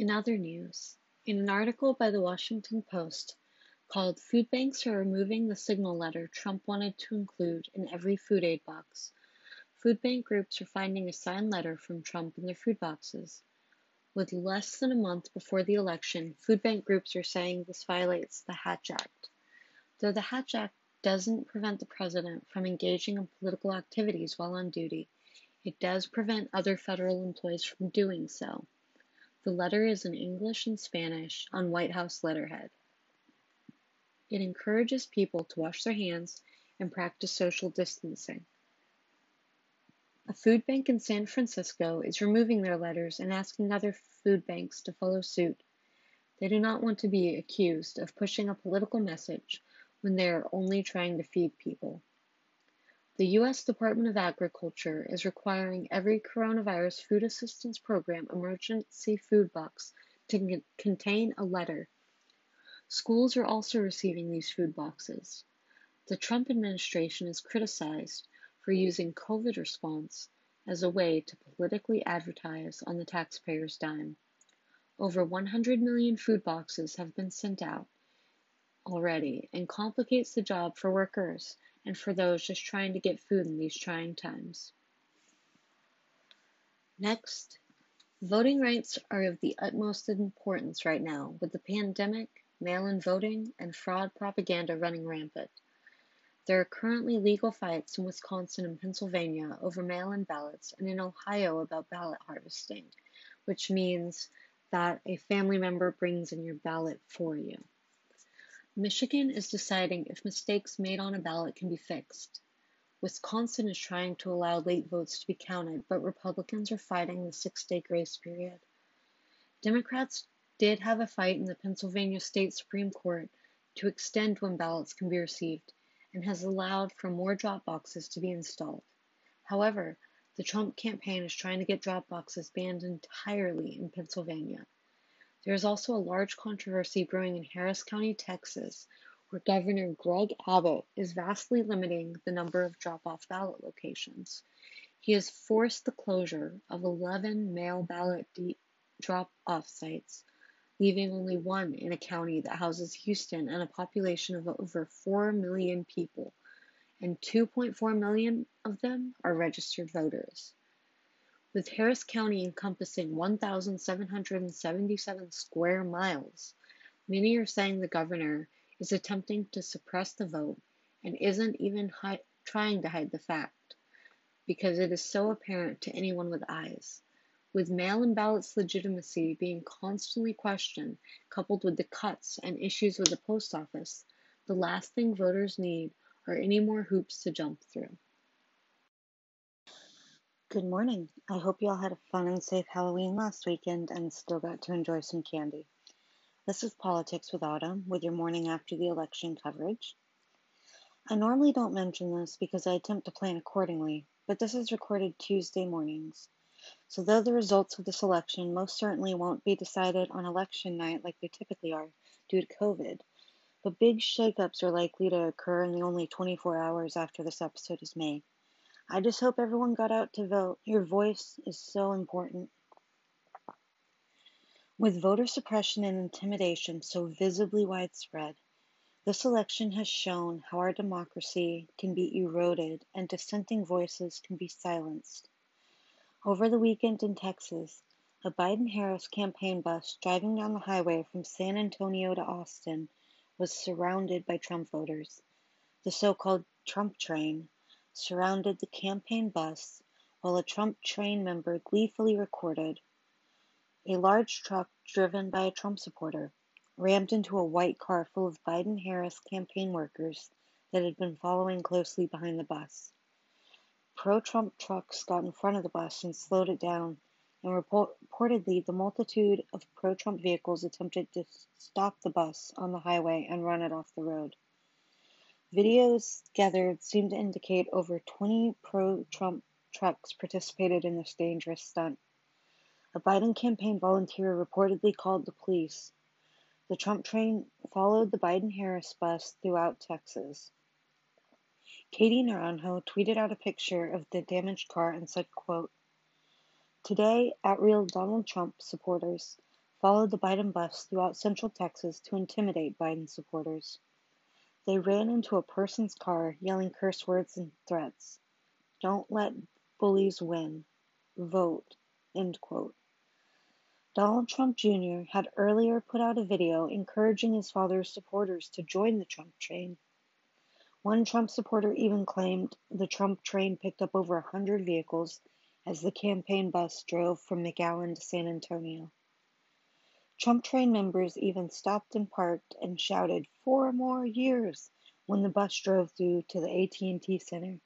In other news, in an article by the Washington Post called Food Banks Are Removing the Signal Letter Trump Wanted to Include in Every Food Aid Box, food bank groups are finding a signed letter from Trump in their food boxes. With less than a month before the election, food bank groups are saying this violates the Hatch Act. Though the Hatch Act doesn't prevent the president from engaging in political activities while on duty, it does prevent other federal employees from doing so. The letter is in English and Spanish on White House letterhead. It encourages people to wash their hands and practice social distancing. A food bank in San Francisco is removing their letters and asking other food banks to follow suit. They do not want to be accused of pushing a political message when they are only trying to feed people. The U.S. Department of Agriculture is requiring every coronavirus food assistance program emergency food box to contain a letter. Schools are also receiving these food boxes. The Trump administration is criticized for using COVID response as a way to politically advertise on the taxpayer's dime. Over 100 million food boxes have been sent out already and complicates the job for workers and for those just trying to get food in these trying times. Next, voting rights are of the utmost importance right now with the pandemic, mail in voting, and fraud propaganda running rampant. There are currently legal fights in Wisconsin and Pennsylvania over mail in ballots and in Ohio about ballot harvesting, which means that a family member brings in your ballot for you. Michigan is deciding if mistakes made on a ballot can be fixed. Wisconsin is trying to allow late votes to be counted, but Republicans are fighting the six day grace period. Democrats did have a fight in the Pennsylvania State Supreme Court to extend when ballots can be received and has allowed for more drop boxes to be installed. However, the Trump campaign is trying to get drop boxes banned entirely in Pennsylvania. There is also a large controversy brewing in Harris County, Texas, where Governor Greg Abbott is vastly limiting the number of drop off ballot locations. He has forced the closure of 11 mail ballot drop off sites, leaving only one in a county that houses Houston and a population of over 4 million people, and 2.4 million of them are registered voters. With Harris County encompassing one thousand seven hundred and seventy-seven square miles, many are saying the governor is attempting to suppress the vote and isn't even hi- trying to hide the fact, because it is so apparent to anyone with eyes. With mail in ballots' legitimacy being constantly questioned, coupled with the cuts and issues with the post office, the last thing voters need are any more hoops to jump through. Good morning. I hope you all had a fun and safe Halloween last weekend and still got to enjoy some candy. This is Politics with Autumn with your morning after the election coverage. I normally don't mention this because I attempt to plan accordingly, but this is recorded Tuesday mornings. So, though the results of this election most certainly won't be decided on election night like they typically are due to COVID, but big shakeups are likely to occur in the only 24 hours after this episode is made. I just hope everyone got out to vote. Your voice is so important. With voter suppression and intimidation so visibly widespread, this election has shown how our democracy can be eroded and dissenting voices can be silenced. Over the weekend in Texas, a Biden Harris campaign bus driving down the highway from San Antonio to Austin was surrounded by Trump voters. The so called Trump train surrounded the campaign bus while a Trump train member gleefully recorded. A large truck driven by a Trump supporter rammed into a white car full of Biden Harris campaign workers that had been following closely behind the bus. Pro Trump trucks got in front of the bus and slowed it down, and reportedly the multitude of pro Trump vehicles attempted to stop the bus on the highway and run it off the road. Videos gathered seem to indicate over 20 pro-Trump trucks participated in this dangerous stunt. A Biden campaign volunteer reportedly called the police. The Trump train followed the Biden Harris bus throughout Texas. Katie Naranjo tweeted out a picture of the damaged car and said, quote, Today, at real Donald Trump supporters followed the Biden bus throughout central Texas to intimidate Biden supporters. They ran into a person's car yelling curse words and threats. Don't let bullies win. Vote. End quote. Donald Trump Jr. had earlier put out a video encouraging his father's supporters to join the Trump train. One Trump supporter even claimed the Trump train picked up over a 100 vehicles as the campaign bus drove from McAllen to San Antonio. Trump train members even stopped and parked and shouted four more years when the bus drove through to the AT&T Center.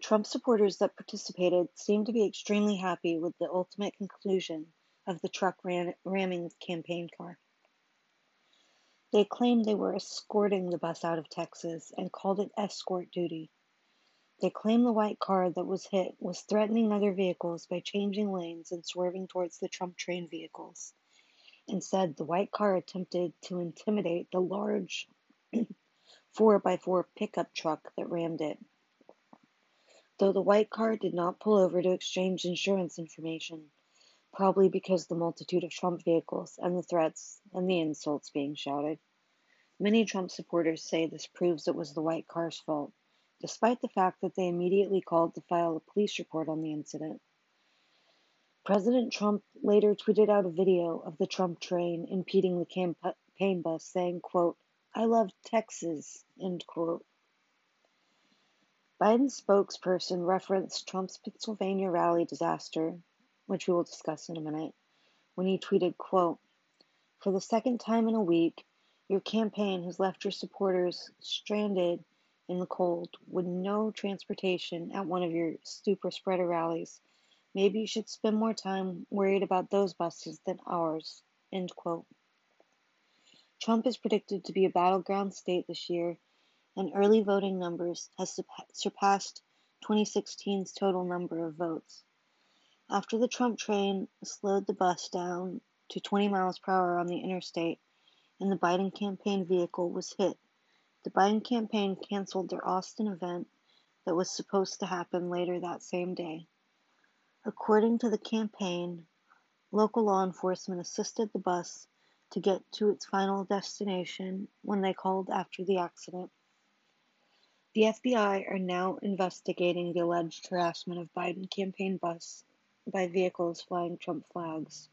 Trump supporters that participated seemed to be extremely happy with the ultimate conclusion of the truck ram- ramming campaign car. They claimed they were escorting the bus out of Texas and called it escort duty. They claimed the white car that was hit was threatening other vehicles by changing lanes and swerving towards the Trump train vehicles, Instead, the white car attempted to intimidate the large 4x4 pickup truck that rammed it. Though the white car did not pull over to exchange insurance information, probably because the multitude of Trump vehicles and the threats and the insults being shouted. Many Trump supporters say this proves it was the white car's fault, despite the fact that they immediately called to file a police report on the incident. President Trump later tweeted out a video of the Trump train impeding the campaign bus, saying, quote, I love Texas, end quote. Biden's spokesperson referenced Trump's Pennsylvania rally disaster, which we will discuss in a minute, when he tweeted, quote, For the second time in a week, your campaign has left your supporters stranded in the cold with no transportation at one of your super spreader rallies. Maybe you should spend more time worried about those buses than ours. End quote. Trump is predicted to be a battleground state this year and early voting numbers has surpassed 2016's total number of votes. After the Trump train slowed the bus down to 20 miles per hour on the interstate and the Biden campaign vehicle was hit, the Biden campaign canceled their Austin event that was supposed to happen later that same day. According to the campaign, local law enforcement assisted the bus to get to its final destination when they called after the accident. The FBI are now investigating the alleged harassment of Biden campaign bus by vehicles flying Trump flags.